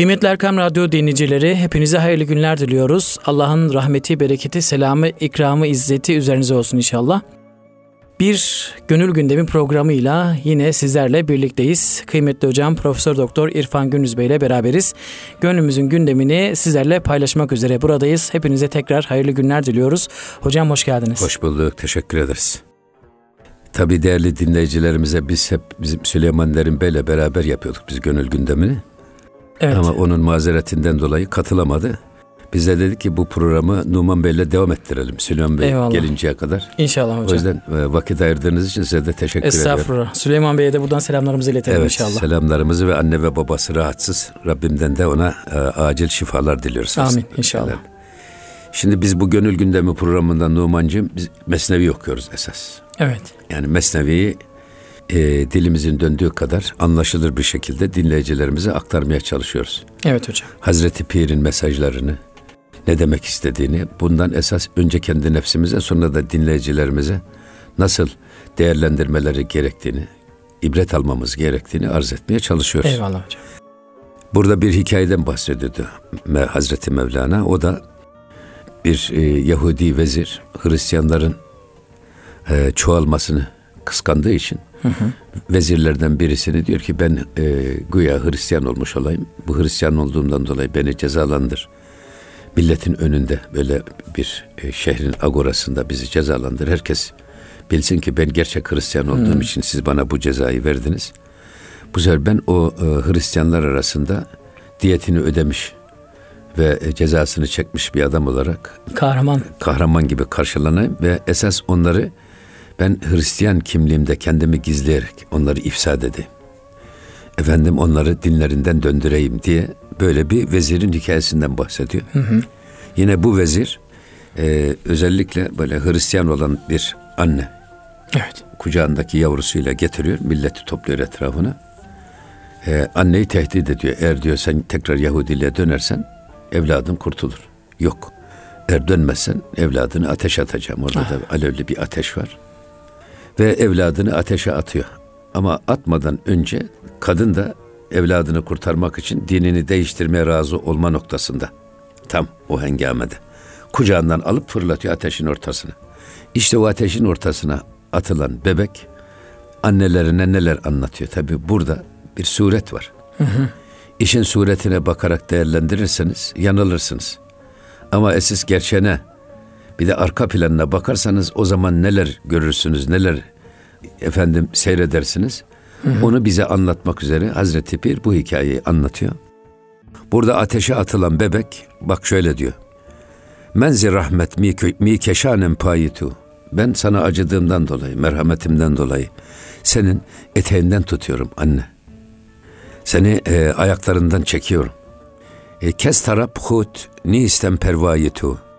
Kıymetli Erkam Radyo dinleyicileri hepinize hayırlı günler diliyoruz. Allah'ın rahmeti, bereketi, selamı, ikramı, izzeti üzerinize olsun inşallah. Bir gönül gündemi programıyla yine sizlerle birlikteyiz. Kıymetli hocam Profesör Doktor İrfan Gündüz Bey ile beraberiz. Gönlümüzün gündemini sizlerle paylaşmak üzere buradayız. Hepinize tekrar hayırlı günler diliyoruz. Hocam hoş geldiniz. Hoş bulduk. Teşekkür ederiz. Tabii değerli dinleyicilerimize biz hep bizim Süleyman Derin Bey'le beraber yapıyorduk biz gönül gündemini. Evet. Ama onun mazeretinden dolayı katılamadı. Biz de dedik ki bu programı Numan Bey'le devam ettirelim. Süleyman Bey Eyvallah. gelinceye kadar. İnşallah hocam. O yüzden e, vakit ayırdığınız için size de teşekkür Estağfurullah. ederim. Estağfurullah. Süleyman Bey'e de buradan selamlarımızı iletelim evet, inşallah. selamlarımızı ve anne ve babası rahatsız. Rabbimden de ona e, acil şifalar diliyoruz. Amin inşallah. Şimdi biz bu Gönül Gündemi programında Numan'cığım biz Mesnevi okuyoruz esas. Evet. Yani Mesnevi'yi e, dilimizin döndüğü kadar anlaşılır bir şekilde dinleyicilerimize aktarmaya çalışıyoruz. Evet hocam. Hazreti Pir'in mesajlarını, ne demek istediğini, bundan esas önce kendi nefsimize sonra da dinleyicilerimize nasıl değerlendirmeleri gerektiğini, ibret almamız gerektiğini arz etmeye çalışıyoruz. Eyvallah hocam. Burada bir hikayeden bahsediyordu Hazreti Mevlana. O da bir e, Yahudi vezir Hristiyanların e, çoğalmasını kıskandığı için hı hı. vezirlerden birisini diyor ki ben e, güya Hristiyan olmuş olayım. Bu Hristiyan olduğumdan dolayı beni cezalandır. Milletin önünde böyle bir e, şehrin agorasında bizi cezalandır. Herkes bilsin ki ben gerçek Hristiyan olduğum hı. için siz bana bu cezayı verdiniz. Bu sefer ben o e, Hristiyanlar arasında diyetini ödemiş ve e, cezasını çekmiş bir adam olarak kahraman kahraman gibi karşılanayım ve esas onları ben Hristiyan kimliğimde kendimi gizleyerek onları ifsad edeyim. Efendim onları dinlerinden döndüreyim diye böyle bir vezirin hikayesinden bahsediyor. Hı hı. Yine bu vezir e, özellikle böyle Hristiyan olan bir anne. Evet. Kucağındaki yavrusuyla getiriyor, milleti topluyor etrafına. E, anneyi tehdit ediyor. Eğer diyor sen tekrar Yahudiliğe dönersen evladın kurtulur. Yok. Eğer dönmezsen evladını ateş atacağım. Orada ah. da alevli bir ateş var ve evladını ateşe atıyor. Ama atmadan önce kadın da evladını kurtarmak için dinini değiştirmeye razı olma noktasında. Tam o hengamede. Kucağından alıp fırlatıyor ateşin ortasına. İşte o ateşin ortasına atılan bebek annelerine neler anlatıyor. Tabi burada bir suret var. Hı hı. İşin suretine bakarak değerlendirirseniz yanılırsınız. Ama esas gerçeğine bir de arka planına bakarsanız o zaman neler görürsünüz, neler efendim seyredersiniz. Hı hı. Onu bize anlatmak üzere Hazreti Pir bu hikayeyi anlatıyor. Burada ateşe atılan bebek bak şöyle diyor. Menzi rahmet mi, keşanen payitu. Ben sana acıdığımdan dolayı, merhametimden dolayı senin eteğinden tutuyorum anne. Seni e, ayaklarından çekiyorum. E, kes tarap hut ni istem pervayitu.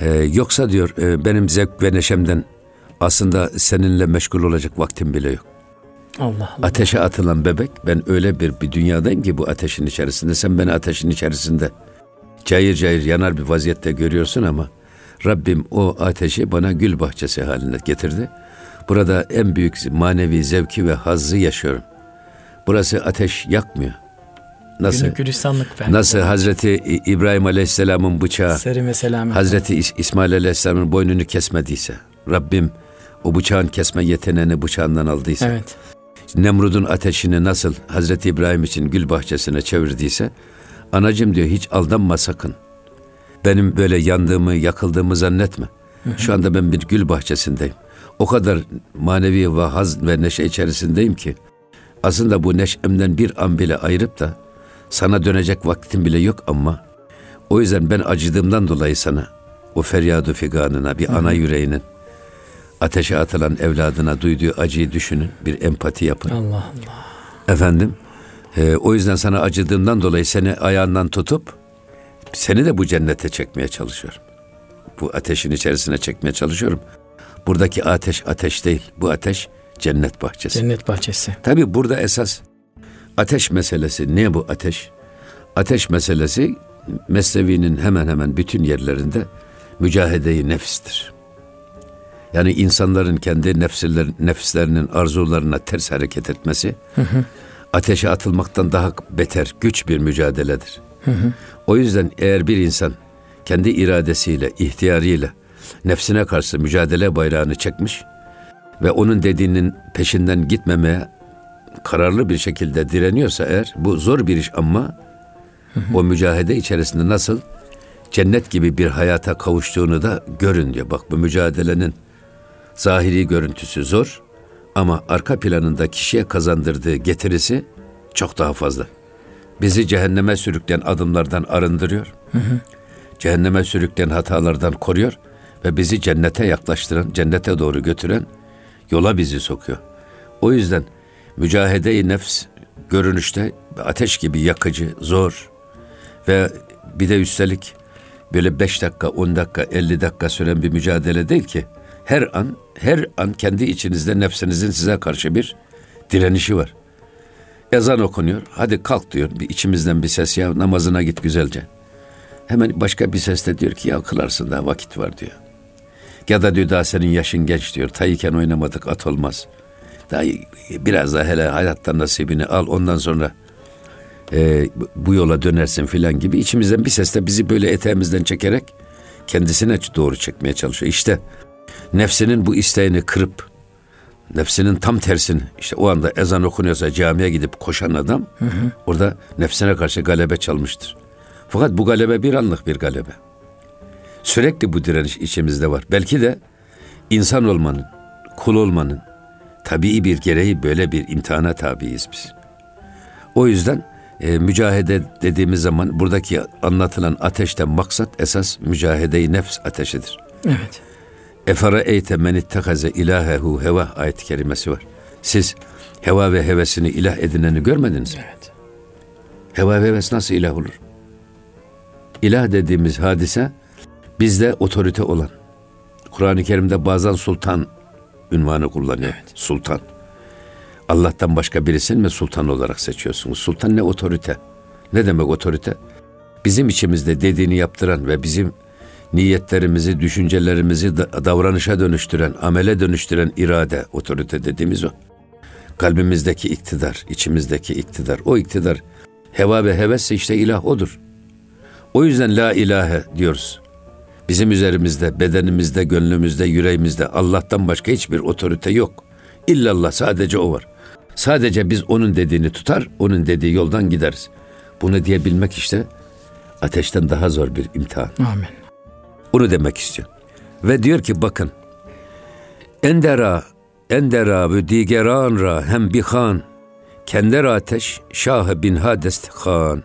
Ee, yoksa diyor e, benim zevk ve neşemden aslında seninle meşgul olacak vaktim bile yok. Allah Allah. Ateşe atılan bebek ben öyle bir bir dünyadayım ki bu ateşin içerisinde sen beni ateşin içerisinde cayır cayır yanar bir vaziyette görüyorsun ama Rabbim o ateşi bana gül bahçesi haline getirdi. Burada en büyük manevi zevki ve hazzı yaşıyorum. Burası ateş yakmıyor. Nasıl? Nasıl Hazreti İbrahim Aleyhisselam'ın bıçağı. Hazreti İsmail Aleyhisselam'ın boynunu kesmediyse Rabbim o bıçağın kesme yeteneğini bıçağından aldıysa evet. Nemrud'un ateşini nasıl Hazreti İbrahim için gül bahçesine çevirdiyse anacım diyor hiç aldanma sakın. Benim böyle yandığımı, yakıldığımı zannetme. Hı hı. Şu anda ben bir gül bahçesindeyim. O kadar manevi ve haz ve neşe içerisindeyim ki aslında bu neşemden bir an bile ayırıp da sana dönecek vaktim bile yok ama o yüzden ben acıdığımdan dolayı sana o feryadu figanına bir ana yüreğinin ateşe atılan evladına duyduğu acıyı düşünün. Bir empati yapın. Allah Allah. Efendim e, o yüzden sana acıdığımdan dolayı seni ayağından tutup seni de bu cennete çekmeye çalışıyorum. Bu ateşin içerisine çekmeye çalışıyorum. Buradaki ateş ateş değil. Bu ateş cennet bahçesi. Cennet bahçesi. Tabi burada esas Ateş meselesi ne bu ateş? Ateş meselesi Mesnevi'nin hemen hemen bütün yerlerinde mücahedeyi nefistir. Yani insanların kendi nefsler, nefislerinin arzularına ters hareket etmesi, hı hı. ateşe atılmaktan daha beter, güç bir mücadeledir. Hı hı. O yüzden eğer bir insan kendi iradesiyle, ihtiyarıyla nefsine karşı mücadele bayrağını çekmiş ve onun dediğinin peşinden gitmemeye kararlı bir şekilde direniyorsa eğer bu zor bir iş ama o mücadele içerisinde nasıl cennet gibi bir hayata kavuştuğunu da görün diyor. Bak bu mücadelenin zahiri görüntüsü zor ama arka planında kişiye kazandırdığı getirisi çok daha fazla. Bizi cehenneme sürükleyen adımlardan arındırıyor. Hı hı. Cehenneme sürükleyen hatalardan koruyor ve bizi cennete yaklaştıran, cennete doğru götüren yola bizi sokuyor. O yüzden mücahede-i nefs görünüşte ateş gibi yakıcı, zor ve bir de üstelik böyle 5 dakika, 10 dakika, 50 dakika süren bir mücadele değil ki. Her an, her an kendi içinizde nefsinizin size karşı bir direnişi var. Ezan okunuyor. Hadi kalk diyor. Bir içimizden bir ses ya namazına git güzelce. Hemen başka bir ses de diyor ki ya kılarsın daha vakit var diyor. Ya da diyor daha senin yaşın genç diyor. Tayıken oynamadık at olmaz. Daha biraz daha hele hayattan nasibini al ondan sonra e, bu yola dönersin filan gibi içimizden bir ses de bizi böyle eteğimizden çekerek kendisine doğru çekmeye çalışıyor. İşte nefsinin bu isteğini kırıp nefsinin tam tersini işte o anda ezan okunuyorsa camiye gidip koşan adam hı hı. orada nefsine karşı galebe çalmıştır. Fakat bu galebe bir anlık bir galebe. Sürekli bu direniş içimizde var. Belki de insan olmanın, kul olmanın tabii bir gereği böyle bir imtihana tabiiz biz. O yüzden e, mücahede dediğimiz zaman buradaki anlatılan ateşten maksat esas mücahede-i nefs ateşidir. Evet. Efara eyte men ittehaze ilahehu heva ayet-i kerimesi var. Siz heva ve hevesini ilah edineni görmediniz mi? Evet. Heva ve heves nasıl ilah olur? İlah dediğimiz hadise bizde otorite olan. Kur'an-ı Kerim'de bazen sultan ünvanı kullanıyor. Evet. Sultan. Allah'tan başka birisini mi sultan olarak seçiyorsunuz? Sultan ne otorite? Ne demek otorite? Bizim içimizde dediğini yaptıran ve bizim niyetlerimizi, düşüncelerimizi davranışa dönüştüren, amele dönüştüren irade, otorite dediğimiz o. Kalbimizdeki iktidar, içimizdeki iktidar, o iktidar heva ve hevesse işte ilah odur. O yüzden la ilahe diyoruz. Bizim üzerimizde, bedenimizde, gönlümüzde, yüreğimizde Allah'tan başka hiçbir otorite yok. İllallah sadece o var. Sadece biz onun dediğini tutar, onun dediği yoldan gideriz. Bunu diyebilmek işte ateşten daha zor bir imtihan. Amin. Onu demek istiyor. Ve diyor ki bakın. Endera, endera ve digeran ra hem bir han. Kender ateş şah bin hadest han.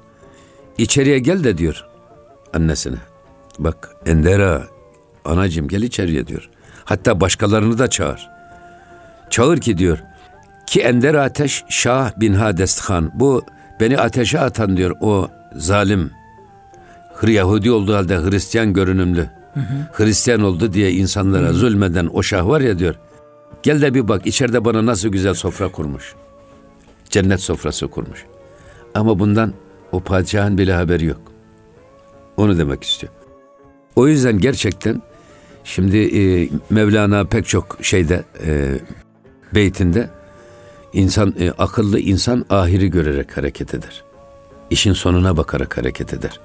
İçeriye gel de diyor annesine. Bak endera anacım gel içeriye diyor. Hatta başkalarını da çağır. Çağır ki diyor ki ender ateş Şah bin Hadest Han. Bu beni ateşe atan diyor o zalim Yahudi olduğu halde Hristiyan görünümlü. Hı hı. Hristiyan oldu diye insanlara hı. zulmeden o şah var ya diyor. Gel de bir bak içeride bana nasıl güzel sofra kurmuş. Cennet sofrası kurmuş. Ama bundan o padişahın bile haberi yok. Onu demek istiyor. O yüzden gerçekten şimdi e, Mevlana pek çok şeyde e, beytinde İnsan e, akıllı insan ahiri görerek hareket eder. İşin sonuna bakarak hareket eder.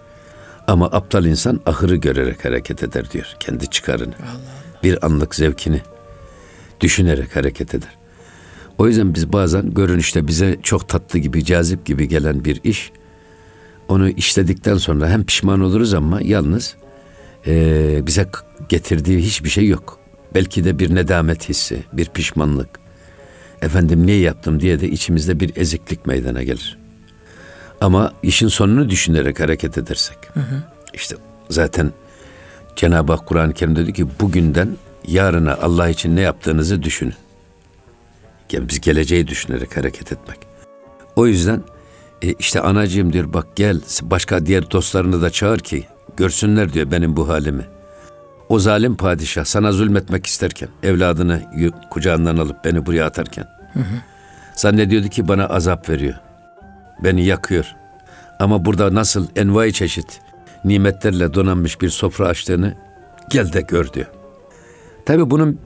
Ama aptal insan ahırı görerek hareket eder diyor. Kendi çıkarını. Allah Allah. Bir anlık zevkini düşünerek hareket eder. O yüzden biz bazen görünüşte bize çok tatlı gibi, cazip gibi gelen bir iş, onu işledikten sonra hem pişman oluruz ama yalnız e, bize getirdiği hiçbir şey yok. Belki de bir nedamet hissi, bir pişmanlık, efendim niye yaptım diye de içimizde bir eziklik meydana gelir. Ama işin sonunu düşünerek hareket edersek. Hı hı. işte zaten Cenab-ı Hak Kur'an-ı Kerim dedi ki bugünden yarına Allah için ne yaptığınızı düşünün. Yani biz geleceği düşünerek hareket etmek. O yüzden e, işte anacığım diyor bak gel başka diğer dostlarını da çağır ki görsünler diyor benim bu halimi. O zalim padişah sana zulmetmek isterken, evladını kucağından alıp beni buraya atarken, hı hı. zannediyordu ki bana azap veriyor. Beni yakıyor. Ama burada nasıl envai çeşit nimetlerle donanmış bir sofra açtığını gel de gör diyor. Tabi bunun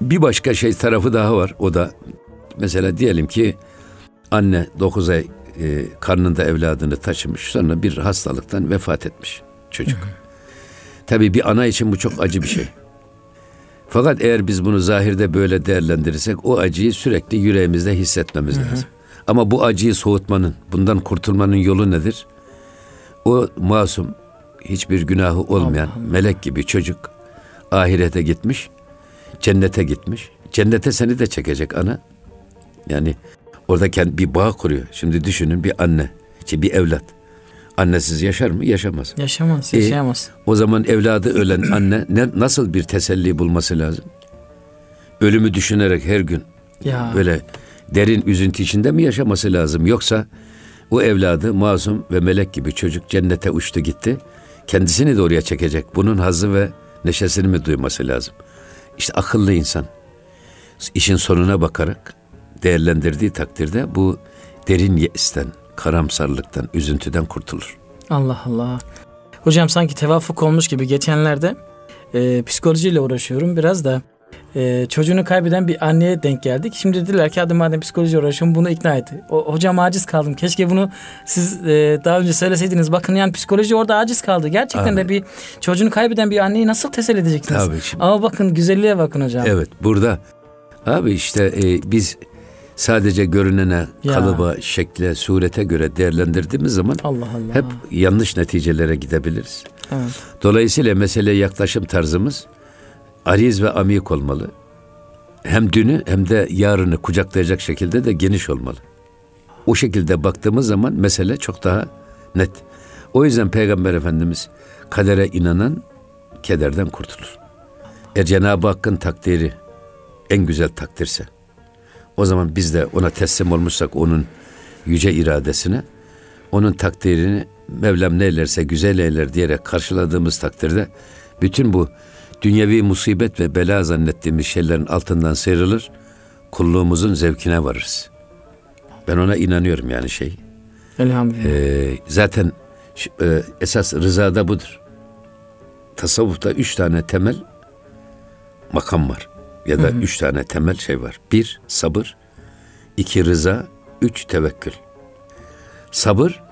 bir başka şey tarafı daha var. O da mesela diyelim ki Anne 9 ay e, karnında evladını taşımış. Sonra bir hastalıktan vefat etmiş çocuk. Tabii bir ana için bu çok acı bir şey. Fakat eğer biz bunu zahirde böyle değerlendirirsek o acıyı sürekli yüreğimizde hissetmemiz lazım. Ama bu acıyı soğutmanın, bundan kurtulmanın yolu nedir? O masum, hiçbir günahı olmayan Allah Allah. melek gibi çocuk ahirete gitmiş, cennete gitmiş. Cennete seni de çekecek ana. Yani orada kendi bir bağ kuruyor. Şimdi düşünün bir anne, işte bir evlat. Annesiz yaşar mı? Yaşamaz. Yaşamaz, E, yaşayamaz. O zaman evladı ölen anne ne, nasıl bir teselli bulması lazım? Ölümü düşünerek her gün ya böyle derin üzüntü içinde mi yaşaması lazım? Yoksa o evladı masum ve melek gibi çocuk cennete uçtu gitti. Kendisini de oraya çekecek. Bunun hazzı ve neşesini mi duyması lazım? İşte akıllı insan işin sonuna bakarak değerlendirdiği takdirde bu derin yeisten, karamsarlıktan, üzüntüden kurtulur. Allah Allah. Hocam sanki tevafuk olmuş gibi geçenlerde e, psikolojiyle uğraşıyorum biraz da e, çocuğunu kaybeden bir anneye denk geldik. Şimdi dediler ki hadi madem psikoloji uğraşıyorum bunu ikna et. O, hocam aciz kaldım. Keşke bunu siz e, daha önce söyleseydiniz. Bakın yani psikoloji orada aciz kaldı. Gerçekten de Abi. bir çocuğunu kaybeden bir anneyi nasıl teselli edeceksiniz? Tabii şimdi- Ama bakın güzelliğe bakın hocam. Evet burada abi işte e, biz sadece görünene, Ya. kalıba, şekle, surete göre değerlendirdiğimiz zaman Allah Allah. hep yanlış neticelere gidebiliriz. Evet. Dolayısıyla meseleye yaklaşım tarzımız ariz ve amik olmalı. Hem dünü hem de yarını kucaklayacak şekilde de geniş olmalı. O şekilde baktığımız zaman mesele çok daha net. O yüzden Peygamber Efendimiz kadere inanan kederden kurtulur. Eğer Cenab-ı Hakk'ın takdiri en güzel takdirse o zaman biz de ona teslim olmuşsak onun yüce iradesine onun takdirini Mevlam ne eylerse güzel eyler diyerek karşıladığımız takdirde bütün bu dünyevi musibet ve bela zannettiğimiz şeylerin altından sıyrılır, kulluğumuzun zevkine varırız. Ben ona inanıyorum yani şey. Elhamdülillah. Ee, zaten e, esas rızada budur. Tasavvufta üç tane temel makam var. Ya da üç tane temel şey var. Bir, sabır. iki rıza. Üç, tevekkül. Sabır,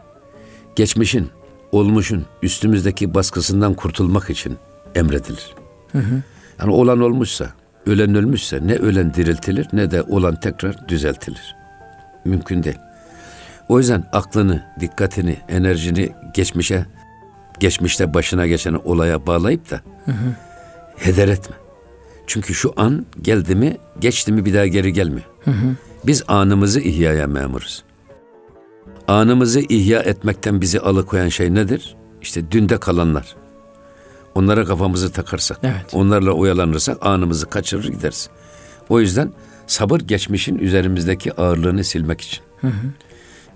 geçmişin, olmuşun üstümüzdeki baskısından kurtulmak için emredilir. Yani olan olmuşsa, ölen ölmüşse ne ölen diriltilir ne de olan tekrar düzeltilir. Mümkün değil. O yüzden aklını, dikkatini, enerjini geçmişe, geçmişte başına geçen olaya bağlayıp da heder etme. Çünkü şu an geldi mi, geçti mi bir daha geri gelmiyor. Biz anımızı ihyaya memuruz. Anımızı ihya etmekten bizi alıkoyan şey nedir? İşte dünde kalanlar. Onlara kafamızı takarsak, Evet. onlarla oyalanırsak anımızı kaçırır gideriz. O yüzden sabır geçmişin üzerimizdeki ağırlığını silmek için.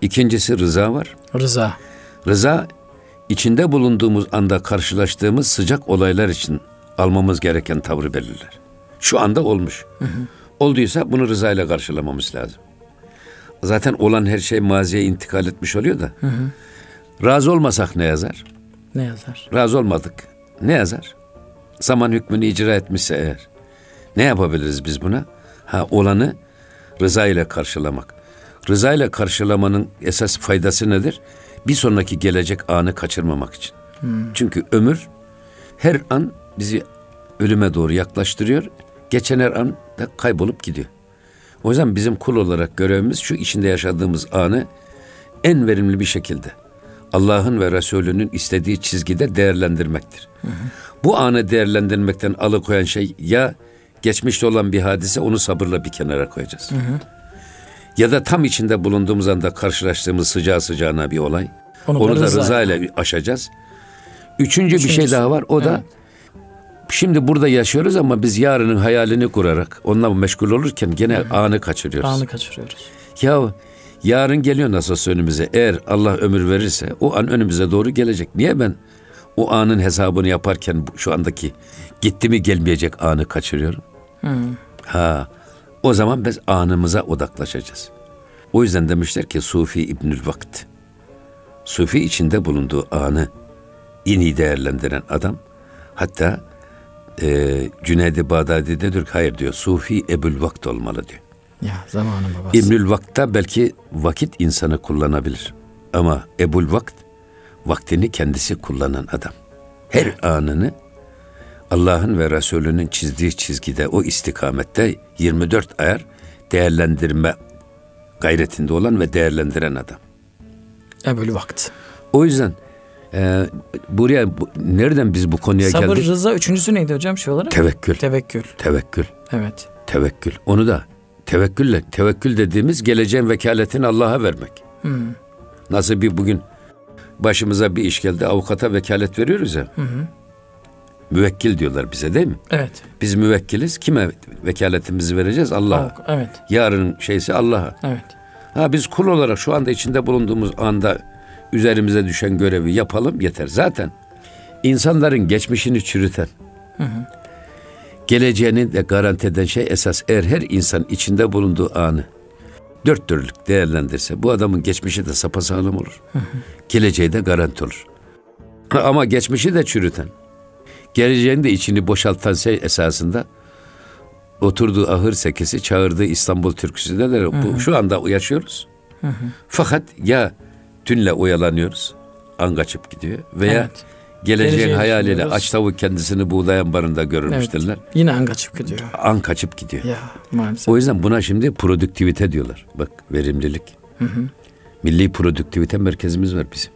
İkincisi rıza var. Rıza. Rıza içinde bulunduğumuz anda karşılaştığımız sıcak olaylar için almamız gereken tavrı belirler. Şu anda olmuş. Olduysa bunu rıza ile karşılamamız lazım. Zaten olan her şey maziye intikal etmiş oluyor da. Razı olmasak ne yazar? Ne yazar? Razı olmadık. Ne yazar? Zaman hükmünü icra etmişse eğer. Ne yapabiliriz biz buna? Ha olanı rıza ile karşılamak. Rıza ile karşılamanın esas faydası nedir? Bir sonraki gelecek anı kaçırmamak için. Çünkü ömür her an bizi ölüme doğru yaklaştırıyor. Geçen her an da kaybolup gidiyor. O yüzden bizim kul olarak görevimiz şu içinde yaşadığımız anı en verimli bir şekilde Allah'ın ve Resulünün istediği çizgide değerlendirmektir. Bu anı değerlendirmekten alıkoyan şey ya geçmişte olan bir hadise onu sabırla bir kenara koyacağız. Ya da tam içinde bulunduğumuz anda karşılaştığımız sıcağı sıcağına bir olay. Onu Onu, da da rıza ile aşacağız. Üçüncü bir şey Üçüncüsü, daha var. O da evet. Şimdi burada yaşıyoruz ama biz yarının hayalini kurarak onunla meşgul olurken gene anı kaçırıyoruz. Anı kaçırıyoruz. Ya yarın geliyor nasılsa önümüze. Eğer Allah ömür verirse o an önümüze doğru gelecek. Niye ben o anın hesabını yaparken şu andaki gitti mi gelmeyecek anı kaçırıyorum? Ha, o zaman biz anımıza odaklaşacağız. O yüzden demişler ki Sufi İbnül Vakt. Sufi içinde bulunduğu anı iyi değerlendiren adam. Hatta e, Cüneyd-i Bağdadi de diyor ki hayır diyor Sufi Ebul Vakt olmalı diyor. Ya zamanın babası. İbnül Vakta belki vakit insanı kullanabilir. Ama Ebul Vakt vaktini kendisi kullanan adam. Her anını Allah'ın ve Resulünün çizdiği çizgide o istikamette 24 ayar değerlendirme gayretinde olan ve değerlendiren adam. Ebul Vakt. O yüzden e, buraya bu, nereden biz bu konuya Sabır, geldik? rıza üçüncüsü neydi hocam şey olarak? Tevekkül. Tevekkül. Tevekkül. Evet. Tevekkül. Onu da tevekkülle, tevekkül dediğimiz geleceğin vekaletini Allah'a vermek. Hmm. Nasıl bir bugün başımıza bir iş geldi avukata vekalet veriyoruz ya. Hı hı. Müvekkil diyorlar bize değil mi? Evet. Biz müvekkiliz. Kime vekaletimizi vereceğiz? Allah'a. Evet. Yarın şeysi Allah'a. Evet. Ha biz kul olarak şu anda içinde bulunduğumuz anda üzerimize düşen görevi yapalım yeter. Zaten insanların geçmişini çürüten, geleceğini de garanti eden şey esas eğer her insan içinde bulunduğu anı dört dörtlük değerlendirse bu adamın geçmişi de sapasağlam olur. Geleceği de garanti olur. Ama geçmişi de çürüten, geleceğin de içini boşaltan şey esasında oturduğu ahır sekesi çağırdığı İstanbul türküsü de bu şu anda yaşıyoruz. Fakat ya dünle oyalanıyoruz, an kaçıp gidiyor veya Evet. geleceğin Geleceği hayaliyle aç tavuk kendisini buğdayan barında görürmüş derler. Yine an kaçıp gidiyor. An kaçıp gidiyor. Ya maalesef. O yüzden buna şimdi produktivite diyorlar. Bak verimlilik. Milli produktivite merkezimiz var bizim.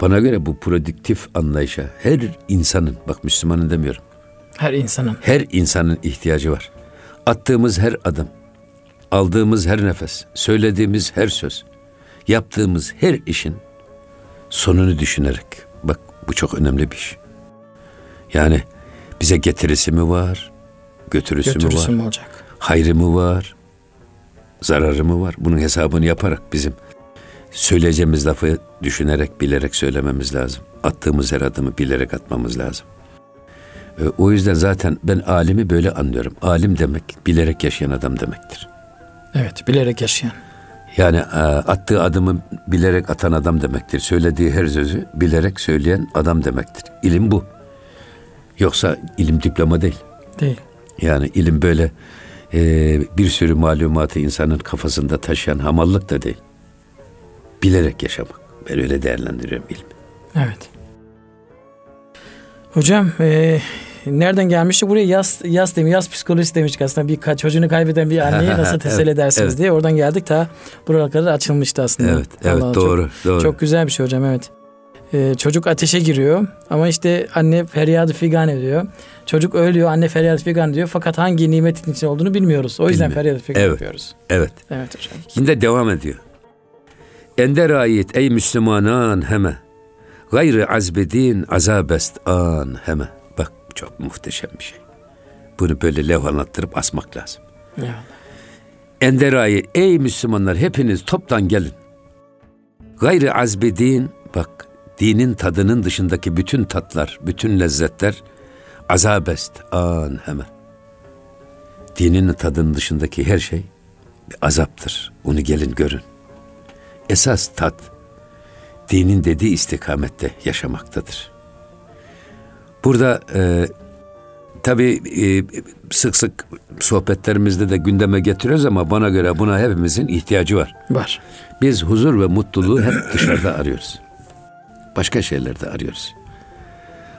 Bana göre bu produktif anlayışa her insanın, bak Müslümanın demiyorum, Her insanın. her insanın ihtiyacı var. Attığımız her adım, aldığımız her nefes, söylediğimiz her söz, yaptığımız her işin sonunu düşünerek. Bak bu çok önemli bir iş. Yani bize getirisi mi var, götürüsü, Götürüsü mü var, mü olacak? hayrı mı var, zararı mı var? Bunun hesabını yaparak bizim söyleyeceğimiz lafı düşünerek, bilerek söylememiz lazım. Attığımız her adımı bilerek atmamız lazım. E, O yüzden zaten ben alimi böyle anlıyorum. Alim demek bilerek yaşayan adam demektir. Evet. Bilerek yaşayan. Yani e, attığı adımı bilerek atan adam demektir. Söylediği her sözü bilerek söyleyen adam demektir. İlim bu. Yoksa ilim diploma değil. Değil. Yani ilim böyle e, bir sürü malumatı insanın kafasında taşıyan hamallık da değil. Bilerek yaşamak. Ben öyle değerlendiriyorum ilmi. Evet. Hocam e, nereden gelmişti? Buraya yaz, yaz demiş, yaz psikolojisi demiştik aslında. Bir çocuğunu kaybeden bir anneyi nasıl teselli Evet, edersiniz evet. diye. Oradan geldik ta buralara kadar açılmıştı aslında. Evet, evet Allah, doğru, çok, doğru. Çok güzel bir şey hocam evet. E, çocuk ateşe giriyor ama işte anne feryadı figan ediyor. Çocuk ölüyor, anne feryadı figan ediyor. Fakat hangi nimetin içinde olduğunu bilmiyoruz. O yüzden Bilmiyor. feryadı figan Evet. yapıyoruz. Evet. Evet hocam. Şimdi devam ediyor. Ender ayet ey Müslümanan heme. Gayrı azbedin azabest an heme. Çok muhteşem bir şey. Bunu böyle levhalattırıp asmak lazım. Ya. Ender ayet ey Müslümanlar hepiniz toptan gelin. Gayrı azbedin bak dinin tadının dışındaki bütün tatlar, bütün lezzetler azabest an heme. Dinin tadının dışındaki her şey bir azaptır. Onu gelin görün. Esas tat dinin dediği istikamette yaşamaktadır. Burada e, tabii e, sık sık sohbetlerimizde de gündeme getiriyoruz ama bana göre buna hepimizin ihtiyacı var. Var. Biz huzur ve mutluluğu hep dışarıda arıyoruz. Başka şeylerde arıyoruz.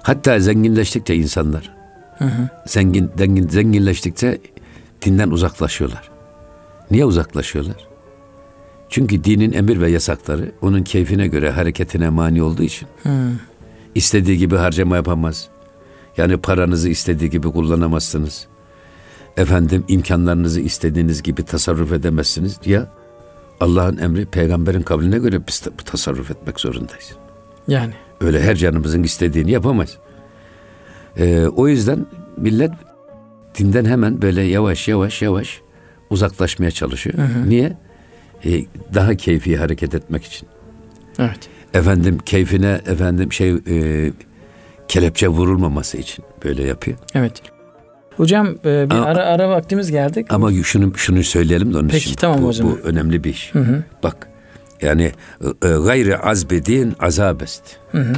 Hatta zenginleştikçe insanlar zengin, zengin zenginleştikçe dinden uzaklaşıyorlar. Niye uzaklaşıyorlar? Çünkü dinin emir ve yasakları onun keyfine göre hareketine mani olduğu için istediği gibi harcama yapamaz. Yani paranızı istediği gibi kullanamazsınız. Efendim imkanlarınızı istediğiniz gibi tasarruf edemezsiniz. Ya Allah'ın emri peygamberin kavline göre biz tasarruf etmek zorundayız. Yani. Öyle her canımızın istediğini yapamayız. Ee, o yüzden millet dinden hemen böyle yavaş yavaş yavaş uzaklaşmaya çalışıyor. Niye? Ee, daha keyfi hareket etmek için. Evet. Efendim keyfine efendim şey e, kelepçe vurulmaması için böyle yapıyor. Evet. Hocam e, bir Ama- ara ara vaktimiz geldik. Ama şunu şunu söyleyelim de onun Peki, için. tamam bu, hocam. bu önemli bir iş. Hı hı. Bak yani e, e, gayri azbedin azabest. Hı hı.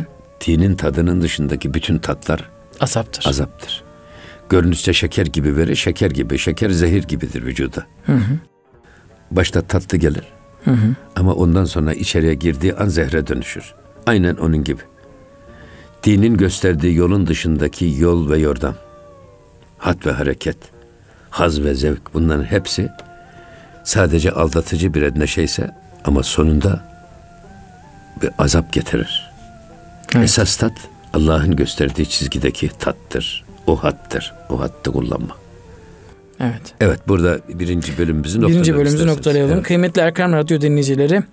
Dinin tadının dışındaki bütün tatlar Asaptır. azaptır. Görünüşte şeker gibi verir, şeker gibi, şeker zehir gibidir vücuda. Hı hı. Başta tatlı gelir. Hı hı. Ama ondan sonra içeriye girdiği an zehre dönüşür. Aynen onun gibi. Dinin gösterdiği yolun dışındaki yol ve yordam, hat ve hareket, haz ve zevk bunların hepsi sadece aldatıcı bir neşeyse ama sonunda bir azap getirir. Evet. Esas tat Allah'ın gösterdiği çizgideki tattır. O hattır. O hattı kullanma. Evet. Evet burada birinci bölümümüzü noktalayalım. Birinci bölümümüzü noktalayalım. Evet. Kıymetli Erkam Radyo dinleyicileri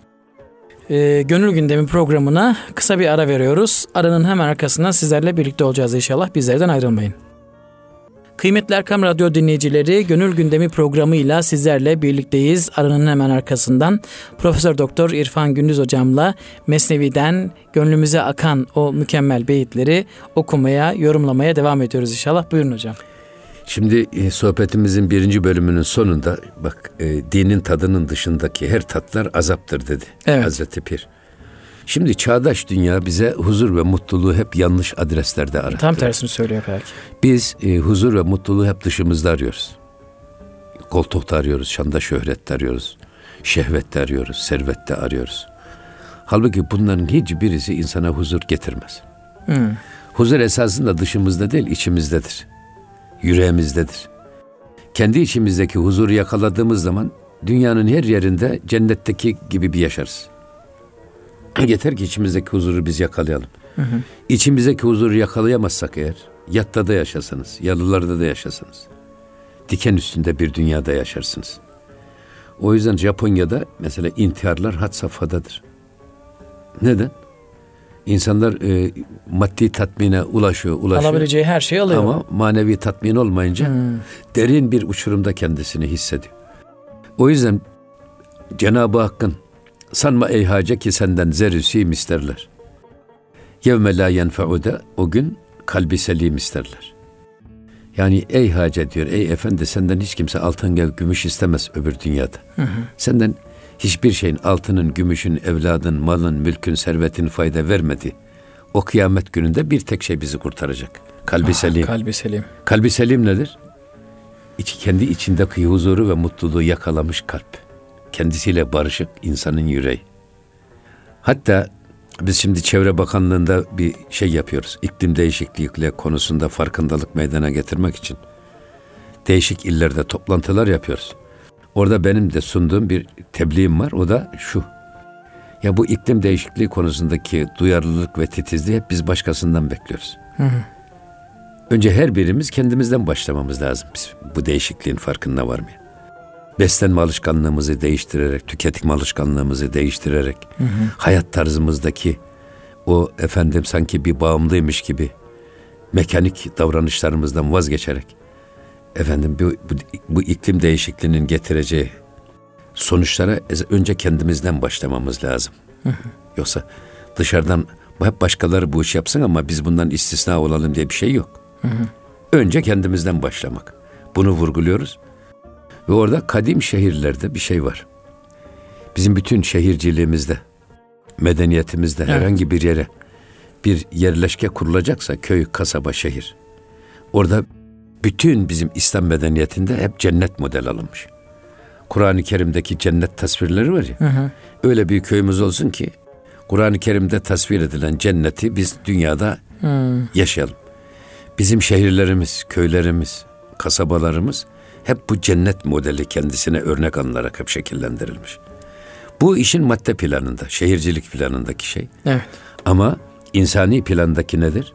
e, Gönül Gündemi programına kısa bir ara veriyoruz. Aranın hemen arkasından sizlerle birlikte olacağız inşallah. Bizlerden ayrılmayın. Kıymetli Erkam Radyo dinleyicileri Gönül Gündemi programıyla sizlerle birlikteyiz. Aranın hemen arkasından Profesör Doktor İrfan Gündüz hocamla Mesnevi'den gönlümüze akan o mükemmel beyitleri okumaya, yorumlamaya devam ediyoruz inşallah. Buyurun hocam. Şimdi e, sohbetimizin birinci bölümünün sonunda bak e, dinin tadının dışındaki her tatlar azaptır dedi evet. Hazreti Pir. Şimdi çağdaş dünya bize huzur ve mutluluğu hep yanlış adreslerde arar. Tam tersini söylüyor belki. Biz e, huzur ve mutluluğu hep dışımızda arıyoruz. Koltukta arıyoruz, şanda şöhrette arıyoruz, şehvette arıyoruz, servette arıyoruz. Halbuki bunların hiçbirisi insana huzur getirmez. Hmm. Huzur esasında dışımızda değil, içimizdedir. Yüreğimizdedir. Kendi içimizdeki huzuru yakaladığımız zaman dünyanın her yerinde cennetteki gibi bir yaşarız. Yeter ki içimizdeki huzuru biz yakalayalım. Hı hı. İçimizdeki huzuru yakalayamazsak eğer, yatta da yaşasanız, yalılarda da yaşasanız, diken üstünde bir dünyada yaşarsınız. O yüzden Japonya'da mesela intiharlar had safhadadır. Neden? İnsanlar e, maddi tatmine ulaşıyor, ulaşıyor. Alabileceği her şeyi alıyor. Ama manevi tatmin olmayınca hmm. derin bir uçurumda kendisini hissediyor. O yüzden Cenab-ı Hakk'ın Sanma ey hace ki senden zerüsîm isterler. Yevme la yenfe'ude o gün kalbi selim isterler. Yani ey hace diyor, ey efendi senden hiç kimse altın gel gümüş istemez öbür dünyada. Hı hı. Senden hiçbir şeyin altının, gümüşün, evladın, malın, mülkün, servetin fayda vermedi. O kıyamet gününde bir tek şey bizi kurtaracak. Kalbi ah, selim. Kalbi selim. Kalbi selim nedir? İç, kendi içindeki huzuru ve mutluluğu yakalamış kalp kendisiyle barışık insanın yüreği. Hatta biz şimdi Çevre Bakanlığı'nda bir şey yapıyoruz. İklim değişikliği konusunda farkındalık meydana getirmek için. Değişik illerde toplantılar yapıyoruz. Orada benim de sunduğum bir tebliğim var. O da şu. Ya bu iklim değişikliği konusundaki duyarlılık ve titizliği hep biz başkasından bekliyoruz. Hı hı. Önce her birimiz kendimizden başlamamız lazım. Biz bu değişikliğin farkında var mı? beslenme alışkanlığımızı değiştirerek, tüketim alışkanlığımızı değiştirerek, hı hı. hayat tarzımızdaki o efendim sanki bir bağımlıymış gibi mekanik davranışlarımızdan vazgeçerek efendim bu, bu, bu iklim değişikliğinin getireceği sonuçlara önce kendimizden başlamamız lazım. Hı hı. Yoksa dışarıdan hep başkaları bu iş yapsın ama biz bundan istisna olalım diye bir şey yok. Hı hı. Önce kendimizden başlamak. Bunu vurguluyoruz. Ve orada kadim şehirlerde bir şey var. Bizim bütün şehirciliğimizde, medeniyetimizde evet. herhangi bir yere bir yerleşke kurulacaksa köy, kasaba, şehir. Orada bütün bizim İslam medeniyetinde hep cennet model alınmış. Kur'an-ı Kerim'deki cennet tasvirleri var ya. Hı hı. Öyle bir köyümüz olsun ki Kur'an-ı Kerim'de tasvir edilen cenneti biz dünyada hı. yaşayalım. Bizim şehirlerimiz, köylerimiz, kasabalarımız hep bu cennet modeli kendisine örnek alınarak hep şekillendirilmiş. Bu işin madde planında, şehircilik planındaki şey. Evet. Ama insani plandaki nedir?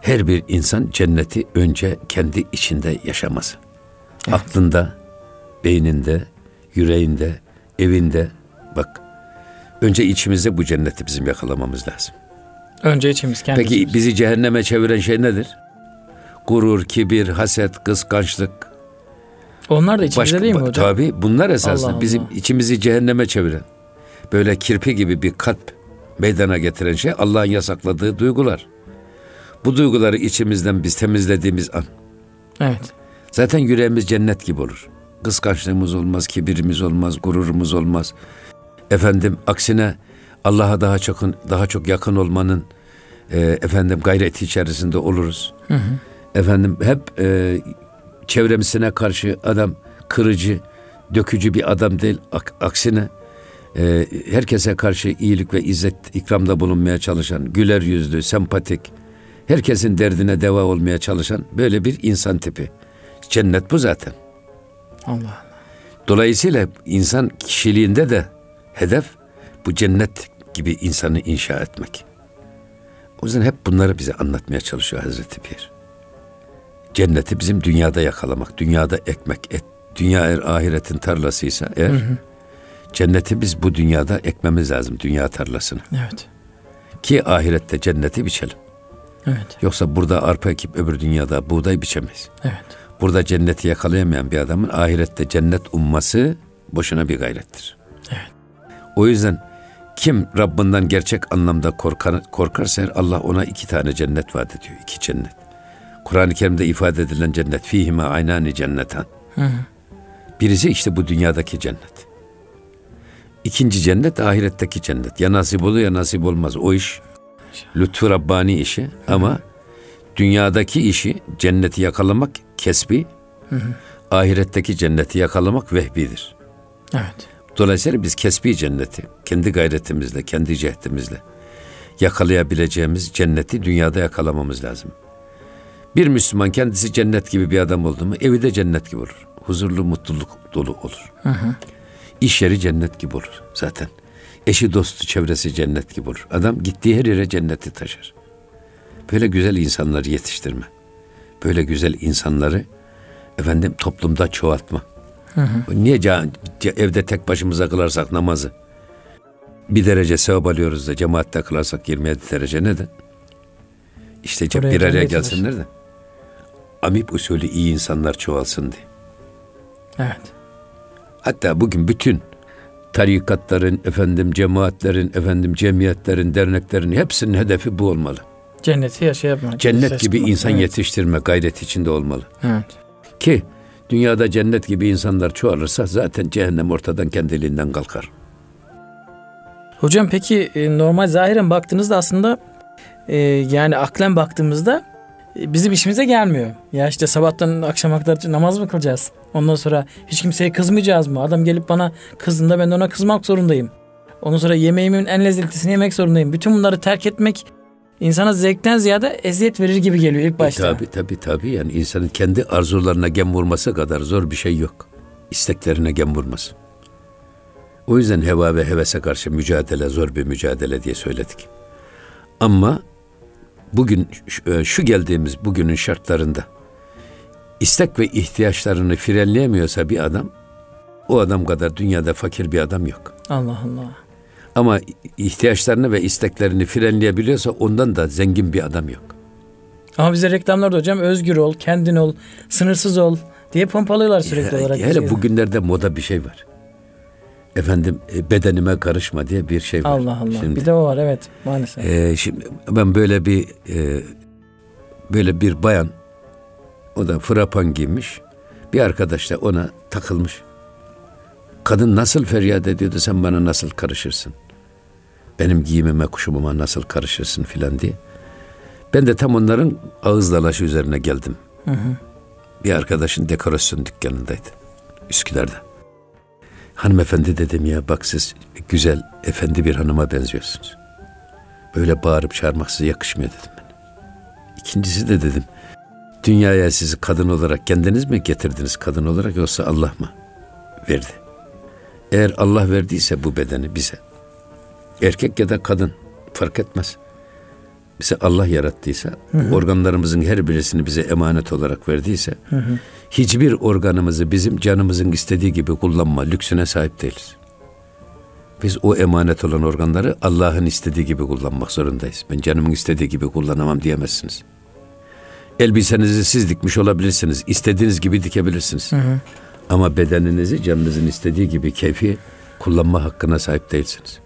Her bir insan cenneti önce kendi içinde yaşaması. Evet. Aklında, beyninde, yüreğinde, evinde. Bak, önce içimizde bu cenneti bizim yakalamamız lazım. Önce içimiz kendimiz. Peki bizi cehenneme çeviren şey nedir? Gurur, kibir, haset, kıskançlık, onlar da içimizde Başka, değil mi hocam? Tabii bunlar esasında Allah bizim Allah. içimizi cehenneme çeviren, böyle kirpi gibi bir kalp meydana getiren şey Allah'ın yasakladığı duygular. Bu duyguları içimizden biz temizlediğimiz an. Evet. Zaten yüreğimiz cennet gibi olur. Kıskançlığımız olmaz, kibirimiz olmaz, gururumuz olmaz. Efendim aksine Allah'a daha çok daha çok yakın olmanın e, efendim gayreti içerisinde oluruz. Hı hı. Efendim hep e, çevremsine karşı adam kırıcı, dökücü bir adam değil. Aksine e, herkese karşı iyilik ve izzet ikramda bulunmaya çalışan, güler yüzlü, sempatik, herkesin derdine deva olmaya çalışan böyle bir insan tipi. Cennet bu zaten. Allah Allah. Dolayısıyla insan kişiliğinde de hedef bu cennet gibi insanı inşa etmek. O yüzden hep bunları bize anlatmaya çalışıyor Hazreti Pir. Cenneti bizim dünyada yakalamak, dünyada ekmek, et, dünya eğer ahiretin tarlasıysa eğer hı hı. cenneti biz bu dünyada ekmemiz lazım, dünya tarlasını. Evet. Ki ahirette cenneti biçelim. Evet. Yoksa burada arpa ekip öbür dünyada buğday biçemeyiz. Evet. Burada cenneti yakalayamayan bir adamın ahirette cennet umması boşuna bir gayrettir. Evet. O yüzden kim Rabbinden gerçek anlamda korkar, korkarsa Allah ona iki tane cennet vaat ediyor. iki cennet. Kur'an-ı Kerim'de ifade edilen cennet. Fihime aynani cennetan. Hı hı. Birisi işte bu dünyadaki cennet. İkinci cennet ahiretteki cennet. Ya nasip olur ya nasip olmaz. O iş lütfu Rabbani işi hı ama dünyadaki işi cenneti yakalamak kesbi, hı hı. ahiretteki cenneti yakalamak vehbidir. Evet. Dolayısıyla biz kesbi cenneti kendi gayretimizle, kendi cehdimizle yakalayabileceğimiz cenneti dünyada yakalamamız lazım. Bir Müslüman kendisi cennet gibi bir adam oldu mu evi de cennet gibi olur. Huzurlu, mutluluk dolu olur. Hı hı. İş yeri cennet gibi olur zaten. Eşi, dostu, çevresi cennet gibi olur. Adam gittiği her yere cenneti taşır. Böyle güzel insanları yetiştirme. Böyle güzel insanları efendim toplumda çoğaltma. Hı hı. Niye evde tek başımıza kılarsak namazı bir derece sevap alıyoruz da cemaatte kılarsak 27 derece neden? İşte Buraya bir araya gelsinler de amip usulü iyi insanlar çoğalsın diye. Evet. Hatta bugün bütün tarikatların, efendim cemaatlerin, efendim cemiyetlerin, derneklerin hepsinin hedefi bu olmalı. Cenneti yaşayabilmek. Cennet gibi insan evet. yetiştirme gayret içinde olmalı. Evet. Ki dünyada cennet gibi insanlar çoğalırsa zaten cehennem ortadan kendiliğinden kalkar. Hocam peki e, normal zahiren baktığınızda aslında e, yani aklen baktığımızda bizim işimize gelmiyor. Ya işte sabahtan akşama kadar namaz mı kılacağız? Ondan sonra hiç kimseye kızmayacağız mı? Adam gelip bana kızdığında ben de ona kızmak zorundayım. Ondan sonra yemeğimin en lezzetlisini yemek zorundayım. Bütün bunları terk etmek insana zevkten ziyade eziyet verir gibi geliyor ilk başta. E, tabii tabii tabii yani insanın kendi arzularına gem vurması kadar zor bir şey yok. İsteklerine gem vurması. O yüzden heva ve hevese karşı mücadele zor bir mücadele diye söyledik. Ama bugün e, şu geldiğimiz bugünün şartlarında istek ve ihtiyaçlarını frenleyemiyorsa bir adam o adam kadar dünyada fakir bir adam yok. Allah Allah. Ama ihtiyaçlarını ve isteklerini frenleyebiliyorsa ondan da zengin bir adam yok. Ama bize reklamlarda hocam özgür ol, kendin ol, sınırsız ol diye pompalıyorlar sürekli ya, olarak. Hele bugünlerde moda bir şey var. Efendim e, bedenime karışma diye bir şey var. Allah Allah. Şimdi, bir de o var evet maalesef. E, şimdi ben böyle bir e, böyle bir bayan o da frapan giymiş. Bir arkadaş da ona takılmış. Kadın nasıl feryat ediyordu sen bana nasıl karışırsın? Benim giyimime kuşumuma nasıl karışırsın filan diye. Ben de tam onların ağız dalaşı üzerine geldim. Hı hı. Bir arkadaşın dekorasyon dükkanındaydı. Üsküdar'da. Hanımefendi dedim ya bak siz güzel efendi bir hanıma benziyorsunuz. Böyle bağırıp çağırmak size yakışmıyor dedim ben. İkincisi de dedim dünyaya sizi kadın olarak kendiniz mi getirdiniz kadın olarak yoksa Allah mı verdi? Eğer Allah verdiyse bu bedeni bize, erkek ya da kadın fark etmez. Bize Allah yarattıysa, hı hı. organlarımızın her birisini bize emanet olarak verdiyse, hı hı. Hiçbir organımızı bizim canımızın istediği gibi kullanma lüksüne sahip değiliz. Biz o emanet olan organları Allah'ın istediği gibi kullanmak zorundayız. Ben canımın istediği gibi kullanamam diyemezsiniz. Elbisenizi siz dikmiş olabilirsiniz. İstediğiniz gibi dikebilirsiniz. Hı hı. Ama bedeninizi canınızın istediği gibi keyfi kullanma hakkına sahip değilsiniz.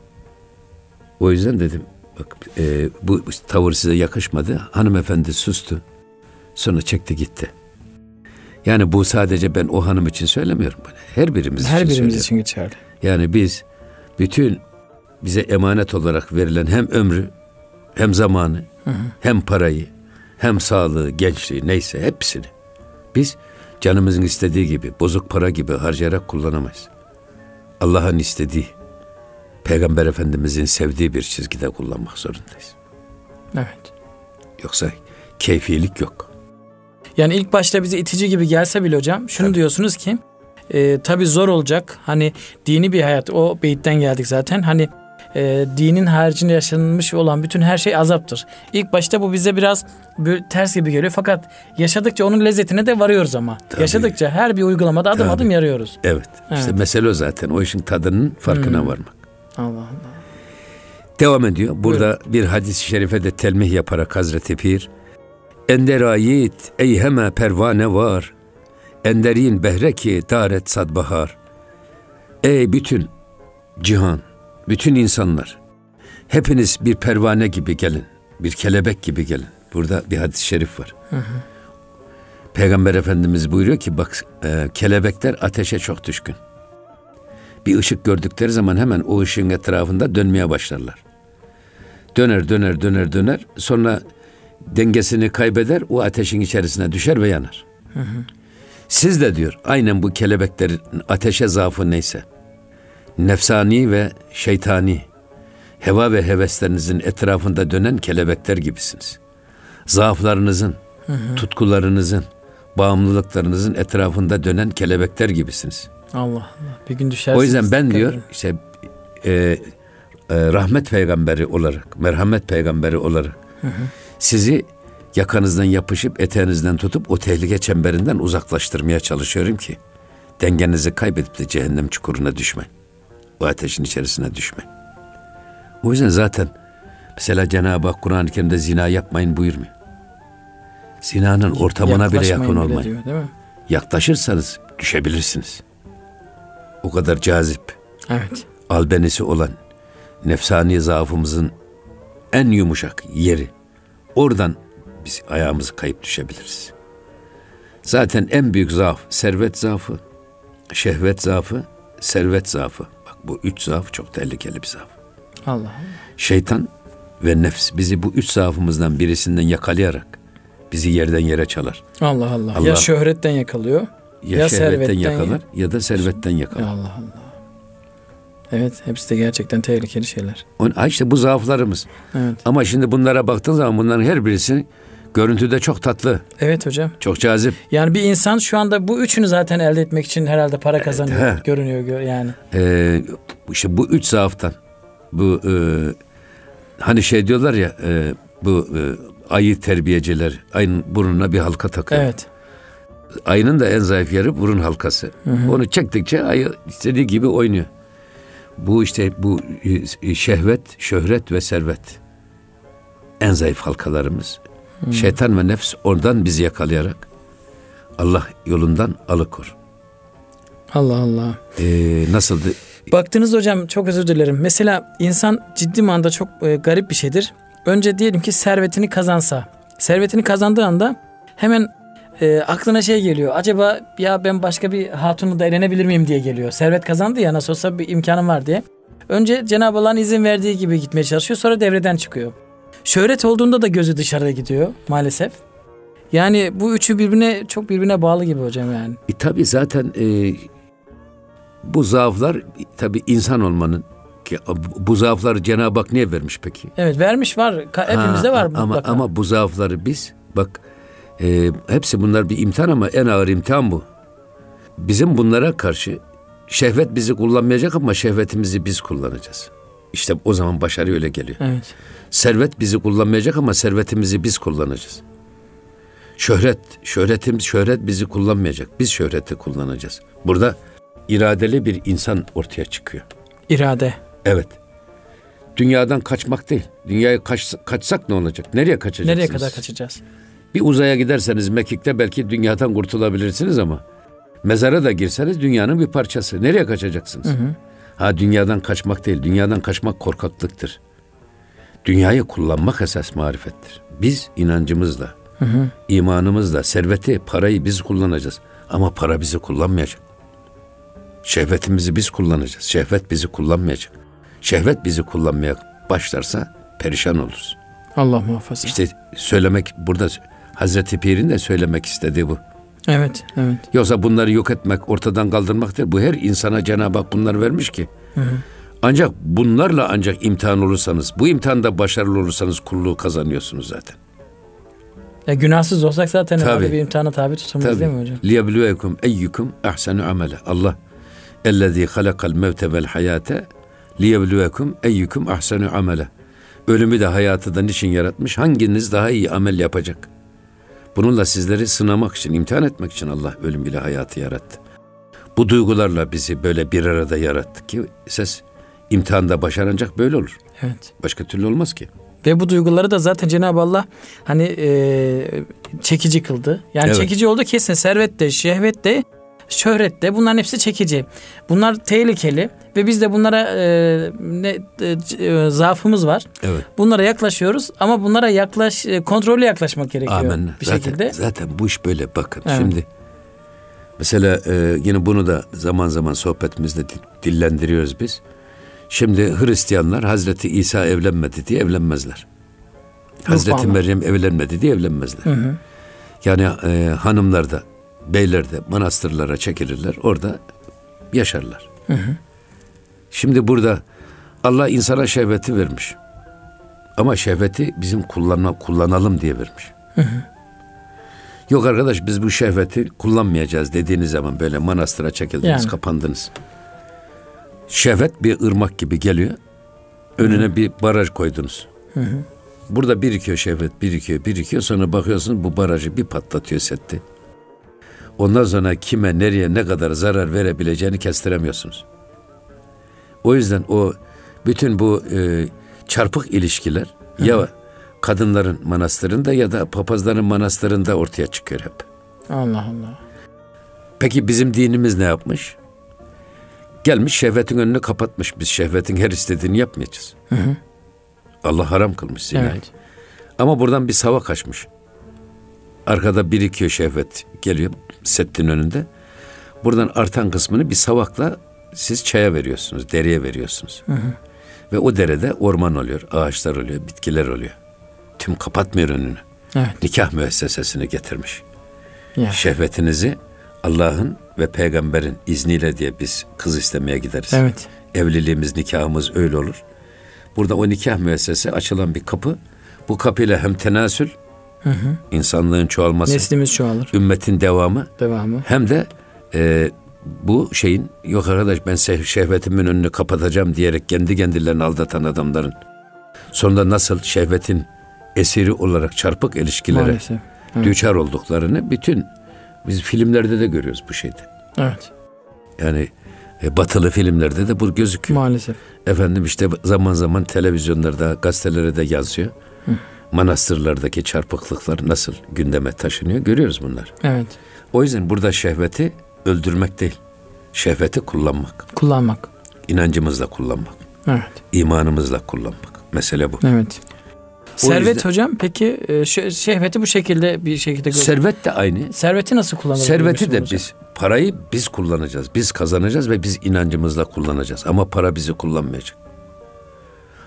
O yüzden dedim bak e, bu tavır size yakışmadı. Hanımefendi sustu. Sonra çekti gitti. Yani bu sadece ben o hanım için söylemiyorum. Her birimiz Her için birimiz için geçerli. Yani biz bütün bize emanet olarak verilen hem ömrü hem zamanı hı hı. hem parayı hem sağlığı, gençliği neyse hepsini. Biz canımızın istediği gibi, bozuk para gibi harcayarak kullanamayız. Allah'ın istediği, Peygamber Efendimizin sevdiği bir çizgide kullanmak zorundayız. Evet. Yoksa keyfilik yok. Yani ilk başta bize itici gibi gelse bile hocam şunu tabii. diyorsunuz ki e, tabii zor olacak. Hani dini bir hayat o beyitten geldik zaten. Hani e, dinin haricinde yaşanmış olan bütün her şey azaptır. İlk başta bu bize biraz ters gibi geliyor fakat yaşadıkça onun lezzetine de varıyoruz ama. Tabii. Yaşadıkça her bir uygulamada adım Tabii. adım yarıyoruz. Evet. evet. İşte mesele o zaten. O işin tadının farkına hmm. varmak. Allah Allah. Devam ediyor. Burada Buyurun. bir hadis-i şerife de telmih yaparak Hazreti Pir Ender ayit ey heme pervane var Enderin behre ki daret sadbahar Ey bütün cihan bütün insanlar hepiniz bir pervane gibi gelin. Bir kelebek gibi gelin. Burada bir hadis-i şerif var. Hı hı. Peygamber Efendimiz buyuruyor ki bak e, kelebekler ateşe çok düşkün. Bir ışık gördükleri zaman hemen o ışığın etrafında dönmeye başlarlar. Döner döner döner döner sonra dengesini kaybeder o ateşin içerisine düşer ve yanar. Hı hı. Siz de diyor aynen bu kelebeklerin ateşe zaafı neyse nefsani ve şeytani, heva ve heveslerinizin etrafında dönen kelebekler gibisiniz. Zaaflarınızın, hı hı. tutkularınızın, bağımlılıklarınızın etrafında dönen kelebekler gibisiniz. Allah Allah. Bir gün düşersiniz. O yüzden ben diyor işte e, e, rahmet peygamberi olarak, merhamet peygamberi olarak hı hı. Sizi yakanızdan yapışıp eteğinizden tutup o tehlike çemberinden uzaklaştırmaya çalışıyorum ki dengenizi kaybedip de cehennem çukuruna düşmeyin bu ateşin içerisine düşme. O yüzden zaten mesela Cenab-ı Hak Kur'an-ı Kerim'de zina yapmayın buyurmuyor. Zinanın ortamına bile yakın olmayın. Diyor, değil mi? Yaklaşırsanız düşebilirsiniz. O kadar cazip. Evet. Albenisi olan nefsani zaafımızın en yumuşak yeri. Oradan biz ayağımızı kayıp düşebiliriz. Zaten en büyük zaaf servet zaafı, şehvet zaafı, servet zaafı. Bu üç zaaf çok tehlikeli bir zaaf. Allah Allah. Şeytan ve nefs bizi bu üç zaafımızdan birisinden yakalayarak bizi yerden yere çalar. Allah Allah. Allah ya şöhretten yakalıyor ya, ya şehvetten yakalar ya da servetten yakalar. Allah Allah. Evet hepsi de gerçekten tehlikeli şeyler. İşte bu zaaflarımız. Evet. Ama şimdi bunlara baktığın zaman bunların her birisi görüntüde çok tatlı. Evet hocam. Çok cazip. Yani bir insan şu anda bu üçünü zaten elde etmek için herhalde para kazanıyor. Evet, görünüyor yani. Ee, işte bu üç zaaftan bu e, hani şey diyorlar ya e, bu e, ayı terbiyeciler ayın burnuna bir halka takıyor. Evet. Ayının da en zayıf yeri burun halkası. Hı hı. Onu çektikçe ayı istediği gibi oynuyor. Bu işte bu e, şehvet, şöhret ve servet en zayıf halkalarımız. Hmm. Şeytan ve nefs oradan bizi yakalayarak Allah yolundan alıkor. Allah Allah. Ee, nasıldı? Baktınız hocam çok özür dilerim. Mesela insan ciddi manada çok e, garip bir şeydir. Önce diyelim ki servetini kazansa. Servetini kazandığı anda hemen e, aklına şey geliyor. Acaba ya ben başka bir hatunu da evlenebilir miyim diye geliyor. Servet kazandı ya nasıl olsa bir imkanım var diye. Önce Cenab-ı Allah'ın izin verdiği gibi gitmeye çalışıyor. Sonra devreden çıkıyor. Şöhret olduğunda da gözü dışarıda gidiyor maalesef. Yani bu üçü birbirine çok birbirine bağlı gibi hocam yani. E, tabii zaten e, bu zaaflar tabii insan olmanın ki bu zaafları Cenab-ı Hak niye vermiş peki? Evet vermiş var. Hepimizde ha, var ama, mutlaka. Ama bu zaafları biz bak e, hepsi bunlar bir imtihan ama en ağır imtihan bu. Bizim bunlara karşı şehvet bizi kullanmayacak ama şehvetimizi biz kullanacağız. İşte o zaman başarı öyle geliyor. Evet. Servet bizi kullanmayacak ama servetimizi biz kullanacağız. Şöhret, şöhretim, şöhret bizi kullanmayacak. Biz şöhreti kullanacağız. Burada iradeli bir insan ortaya çıkıyor. İrade. Evet. Dünyadan kaçmak değil. Dünyaya kaç, kaçsak ne olacak? Nereye kaçacaksınız? Nereye kadar kaçacağız? Bir uzaya giderseniz Mekik'te belki dünyadan kurtulabilirsiniz ama mezara da girseniz dünyanın bir parçası. Nereye kaçacaksınız? Hı hı. Ha dünyadan kaçmak değil. Dünyadan kaçmak korkaklıktır. Dünyayı kullanmak esas marifettir. Biz inancımızla, hı hı. imanımızla, serveti, parayı biz kullanacağız. Ama para bizi kullanmayacak. Şehvetimizi biz kullanacağız. Şehvet bizi kullanmayacak. Şehvet bizi kullanmaya başlarsa perişan oluruz. Allah muhafaza. İşte söylemek burada Hazreti Pir'in de söylemek istediği bu. Evet, evet. Yoksa bunları yok etmek, ortadan kaldırmak değil. Bu her insana Cenab-ı Hak bunları vermiş ki. Hı hı. Ancak bunlarla ancak imtihan olursanız, bu imtihanda başarılı olursanız kulluğu kazanıyorsunuz zaten. Ya günahsız olsak zaten tabii. bir imtihana tabi tutamayız tabii. değil mi hocam? Liyebluvekum eyyukum ahsenu amele. Allah ellezî halakal mevte vel hayate liyebluvekum eyyukum ahsenu amele. Ölümü de hayatı da niçin yaratmış? Hanginiz daha iyi amel yapacak? Bununla sizleri sınamak için, imtihan etmek için Allah ölüm ile hayatı yarattı. Bu duygularla bizi böyle bir arada yarattı ki ses imtihanda başaracak böyle olur. Evet. Başka türlü olmaz ki. Ve bu duyguları da zaten Cenab-ı Allah hani e, çekici kıldı. Yani evet. çekici oldu kesin servet de, şehvet de, şöhret de bunların hepsi çekici. Bunlar tehlikeli ve biz de bunlara e, ne e, e, zaafımız var. Evet. Bunlara yaklaşıyoruz ama bunlara yaklaş e, kontrollü yaklaşmak gerekiyor Amen. bir zaten, şekilde. Zaten bu iş böyle bakın evet. şimdi mesela e, yine bunu da zaman zaman sohbetimizde dillendiriyoruz biz. Şimdi Hristiyanlar Hazreti İsa evlenmedi diye evlenmezler. Hazreti Meryem evlenmedi diye evlenmezler. Hı hı. Yani e, hanımlar da beyler de manastırlara çekilirler. Orada yaşarlar. Hı hı. Şimdi burada Allah insana şehveti vermiş. Ama şehveti bizim kullanma, kullanalım diye vermiş. Hı hı. Yok arkadaş biz bu şehveti kullanmayacağız dediğiniz zaman böyle manastıra çekildiniz, yani. kapandınız. Şehvet bir ırmak gibi geliyor. Önüne hı. bir baraj koydunuz. Hı hı. Burada birikiyor şehvet, birikiyor, birikiyor. Sonra bakıyorsunuz bu barajı bir patlatıyor setti. Ondan sonra kime, nereye, ne kadar zarar verebileceğini kestiremiyorsunuz. O yüzden o bütün bu e, çarpık ilişkiler Hı. ya kadınların manastırında ya da papazların manastırında ortaya çıkıyor hep. Allah Allah. Peki bizim dinimiz ne yapmış? Gelmiş şehvetin önünü kapatmış. Biz şehvetin her istediğini yapmayacağız. Hı hı. Allah haram kılmış zinayı. Evet. Ama buradan bir sava kaçmış. Arkada birikiyor şehvet geliyor settin önünde. Buradan artan kısmını bir savakla siz çaya veriyorsunuz, dereye veriyorsunuz. Hı hı. Ve o derede orman oluyor, ağaçlar oluyor, bitkiler oluyor. Tüm kapatmıyor önünü. Evet. Nikah müessesesini getirmiş. Ya. Şehvetinizi Allah'ın ve peygamberin izniyle diye biz kız istemeye gideriz. Evet. Evliliğimiz, nikahımız öyle olur. Burada o nikah müessese açılan bir kapı. Bu kapıyla hem tenasül, hı hı. insanlığın çoğalması, neslimiz çoğalır. Ümmetin devamı, devamı. hem de e, bu şeyin yok arkadaş ben şehvetimin önünü kapatacağım diyerek kendi kendilerini aldatan adamların sonunda nasıl şehvetin esiri olarak çarpık ilişkilere Maalesef. Evet. düçar olduklarını bütün biz filmlerde de görüyoruz bu şeyde. Evet. Yani e, batılı filmlerde de bu gözüküyor. Maalesef. Efendim işte zaman zaman televizyonlarda, gazetelere de yazıyor. Hı. Manastırlardaki çarpıklıklar nasıl gündeme taşınıyor görüyoruz bunlar. Evet. O yüzden burada şehveti öldürmek değil. Şehveti kullanmak. Kullanmak. İnancımızla kullanmak. Evet. İmanımızla kullanmak. Mesele bu. Evet. O Servet yüzden, hocam peki e, şehveti bu şekilde bir şekilde gör- Servet de aynı. Serveti nasıl kullanılır? Serveti de biz parayı biz kullanacağız. Biz kazanacağız ve biz inancımızla kullanacağız. Ama para bizi kullanmayacak.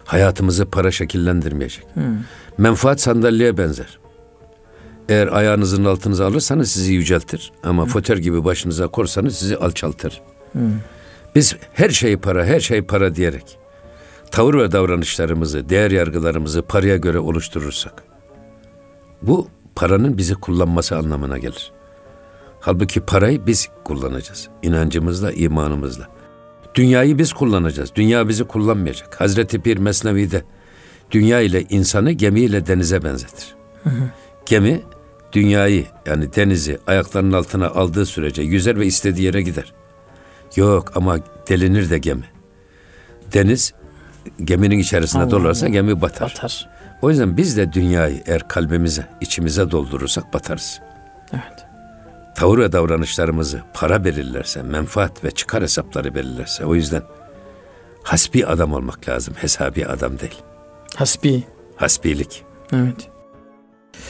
Hayatımızı para şekillendirmeyecek. Hmm. Menfaat sandalyeye benzer. Eğer ayağınızın altınıza alırsanız sizi yüceltir. Ama hmm. foter gibi başınıza korsanız sizi alçaltır. Hmm. Biz her şey para, her şey para diyerek tavır ve davranışlarımızı, değer yargılarımızı paraya göre oluşturursak bu paranın bizi kullanması anlamına gelir. Halbuki parayı biz kullanacağız. İnancımızla, imanımızla. Dünyayı biz kullanacağız. Dünya bizi kullanmayacak. Hazreti Pir Mesnevi'de dünya ile insanı gemiyle denize benzetir. Hı hı. Gemi dünyayı yani denizi ayaklarının altına aldığı sürece yüzer ve istediği yere gider. Yok ama delinir de gemi. Deniz geminin içerisinde Allah dolarsa Allah. gemi batar. batar. O yüzden biz de dünyayı eğer kalbimize, içimize doldurursak batarız. Evet. Tavır ve davranışlarımızı para belirlerse, menfaat ve çıkar hesapları belirlerse o yüzden hasbi adam olmak lazım, hesabi adam değil. Hasbi. Hasbilik. Evet.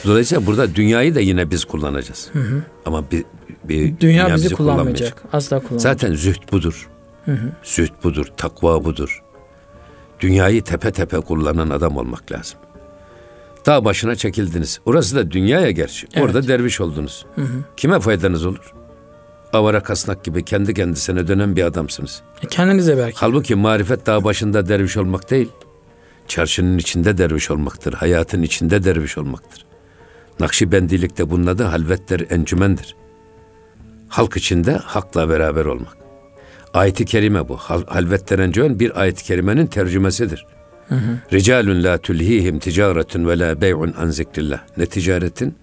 Dolayısıyla burada dünyayı da yine biz kullanacağız. Hı hı. Ama bir, bir dünya, dünya bizi, bizi kullanmayacak. Asla kullanmayacak. Zaten zühd budur. Hı hı. Zühd budur, takva budur. Dünyayı tepe tepe kullanan adam olmak lazım. Dağ başına çekildiniz. Orası da dünyaya gerçi. Evet. Orada derviş oldunuz. Kime faydanız olur? Avara kasnak gibi kendi kendisine dönen bir adamsınız. E, kendinize belki. Halbuki marifet dağ başında derviş olmak değil. Çarşının içinde derviş olmaktır. Hayatın içinde derviş olmaktır. Nakşibendilikte bunun adı halvetler encümendir. Halk içinde hakla beraber olmak. Ayet-i kerime bu. Hal, halvetler encümen bir ayet-i kerimenin tercümesidir. Ricalun la tulhihim ticaretun ve la bey'un an zikrillah. Ne ticaretin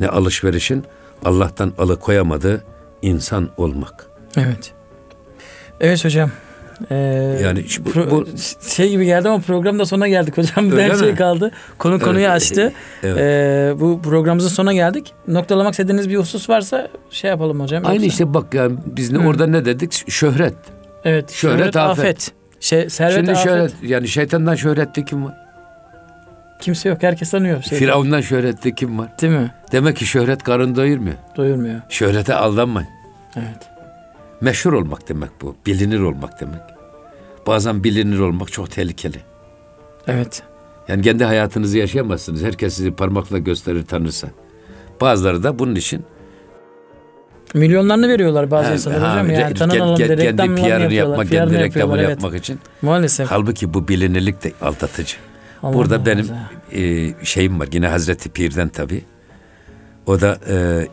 ne alışverişin Allah'tan alıkoyamadığı insan olmak. Evet. Evet hocam. Ee, Yani bu- pro- bu- şey gibi geldi ama programda sona geldik hocam. Bir tane şey mi? kaldı. Konu konuyu Evet. açtı. Evet. Ee, bu programımızın sonuna geldik. Noktalamak istediğiniz bir husus varsa şey yapalım hocam. Aynı Yoksa- işte bak yani biz ne orada ne dedik? Şöhret. Evet. şöhret, afet. Şey, servet Şimdi afet. şöhret yani şeytandan şöhretli kim var? Kimse yok. Herkes tanıyor. Şey, Firavundan şöhretli kim var? Değil mi? Demek ki şöhret karın doyurmuyor. Doyurmuyor. Şöhrete aldanmayın. Evet. Meşhur olmak demek bu. Bilinir olmak demek. Bazen bilinir olmak çok tehlikeli. Evet. Yani kendi hayatınızı yaşayamazsınız. Herkes sizi parmakla gösterir tanırsa. Bazıları da bunun için Milyonlarını veriyorlar bazı ha, insanlar ha, hocam. re- Yani tanınalım diye reklamlarını PR'ını yapmak, PR'ını kendi reklamını evet. yapmak için. Maalesef. Halbuki bu bilinirlik de aldatıcı. Allah Burada muhafaza. benim e, şeyim var yine Hazreti Pir'den tabi. O da e,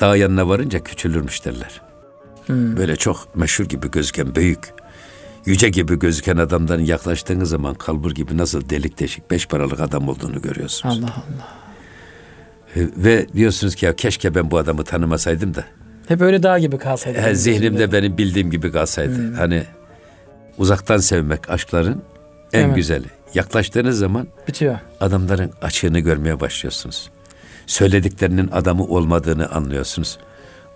dağ yanına varınca küçülürmüş derler. Hmm. Böyle çok meşhur gibi gözüken büyük, yüce gibi gözüken adamların yaklaştığınız zaman kalbur gibi nasıl delik deşik beş paralık adam olduğunu görüyorsunuz. Allah Allah. E, ve diyorsunuz ki ya keşke ben bu adamı tanımasaydım da. Hep öyle dağ gibi kalsaydı. e, zihnimde benim bildiğim gibi kalsaydı. Hani uzaktan sevmek aşkların en Evet. güzeli. Yaklaştığınız zaman Bitiyor. adamların açığını görmeye başlıyorsunuz. Söylediklerinin adamı olmadığını anlıyorsunuz.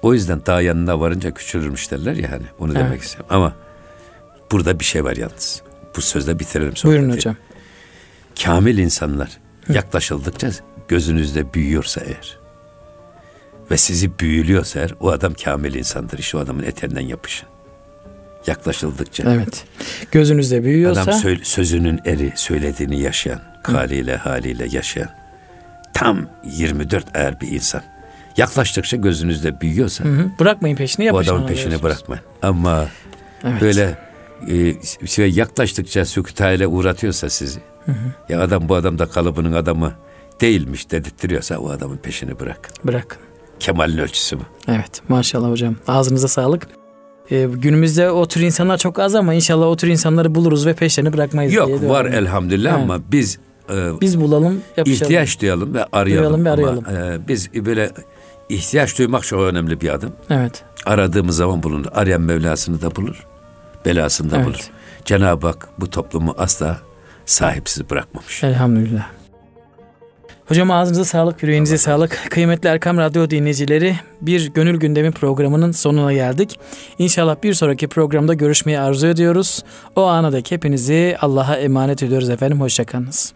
O yüzden dağ yanına varınca küçülürmüş derler ya hani. Onu Evet. demek istiyorum. Ama burada bir şey var yalnız. Bu sözle bitirelim sohbeti. Buyurun hocam. Kamil insanlar yaklaşıldıkça gözünüzde büyüyorsa eğer ve sizi büyülüyorsa eğer o adam kamil insandır. İşte o adamın eterinden yapışın. Yaklaşıldıkça. Evet. Gözünüzde büyüyorsa Adam söyle- sözünün eri, söylediğini yaşayan, haliyle haliyle yaşayan. Tam 24 eğer bir insan. Yaklaştıkça gözünüzde büyüyorsa Hı hı. bırakmayın peşini o yapışın. adamın ona peşini diyorsunuz. bırakmayın. Ama Evet. böyle e, şey yaklaştıkça sükutayla uğratıyorsa sizi. Ya adam bu adam da kalıbının adamı değilmiş dedirtiyorsa o adamın peşini bırakın. Bırakın. Kemal'in ölçüsü bu. Evet maşallah hocam. Ağzınıza sağlık. Ee, günümüzde o tür insanlar çok az ama inşallah o tür insanları buluruz ve peşlerini bırakmayız diye Yok diyorum. var elhamdülillah Evet. ama biz e, Biz bulalım yapışalım. ihtiyaç duyalım ve arayalım. Duyalım ve Ama, arayalım. e, biz böyle ihtiyaç duymak çok önemli bir adım. Evet. Aradığımız zaman bulunur. Arayan Mevlasını da bulur. Belasını da Evet. bulur. Cenab-ı Hak bu toplumu asla sahipsiz bırakmamış. Elhamdülillah. Hocam ağzınıza sağlık, yüreğinize sağlık. Kıymetli Erkam Radyo dinleyicileri bir Gönül Gündemi programının sonuna geldik. İnşallah bir sonraki programda görüşmeyi arzu ediyoruz. O ana dek hepinizi Allah'a emanet ediyoruz efendim. Hoşçakalınız.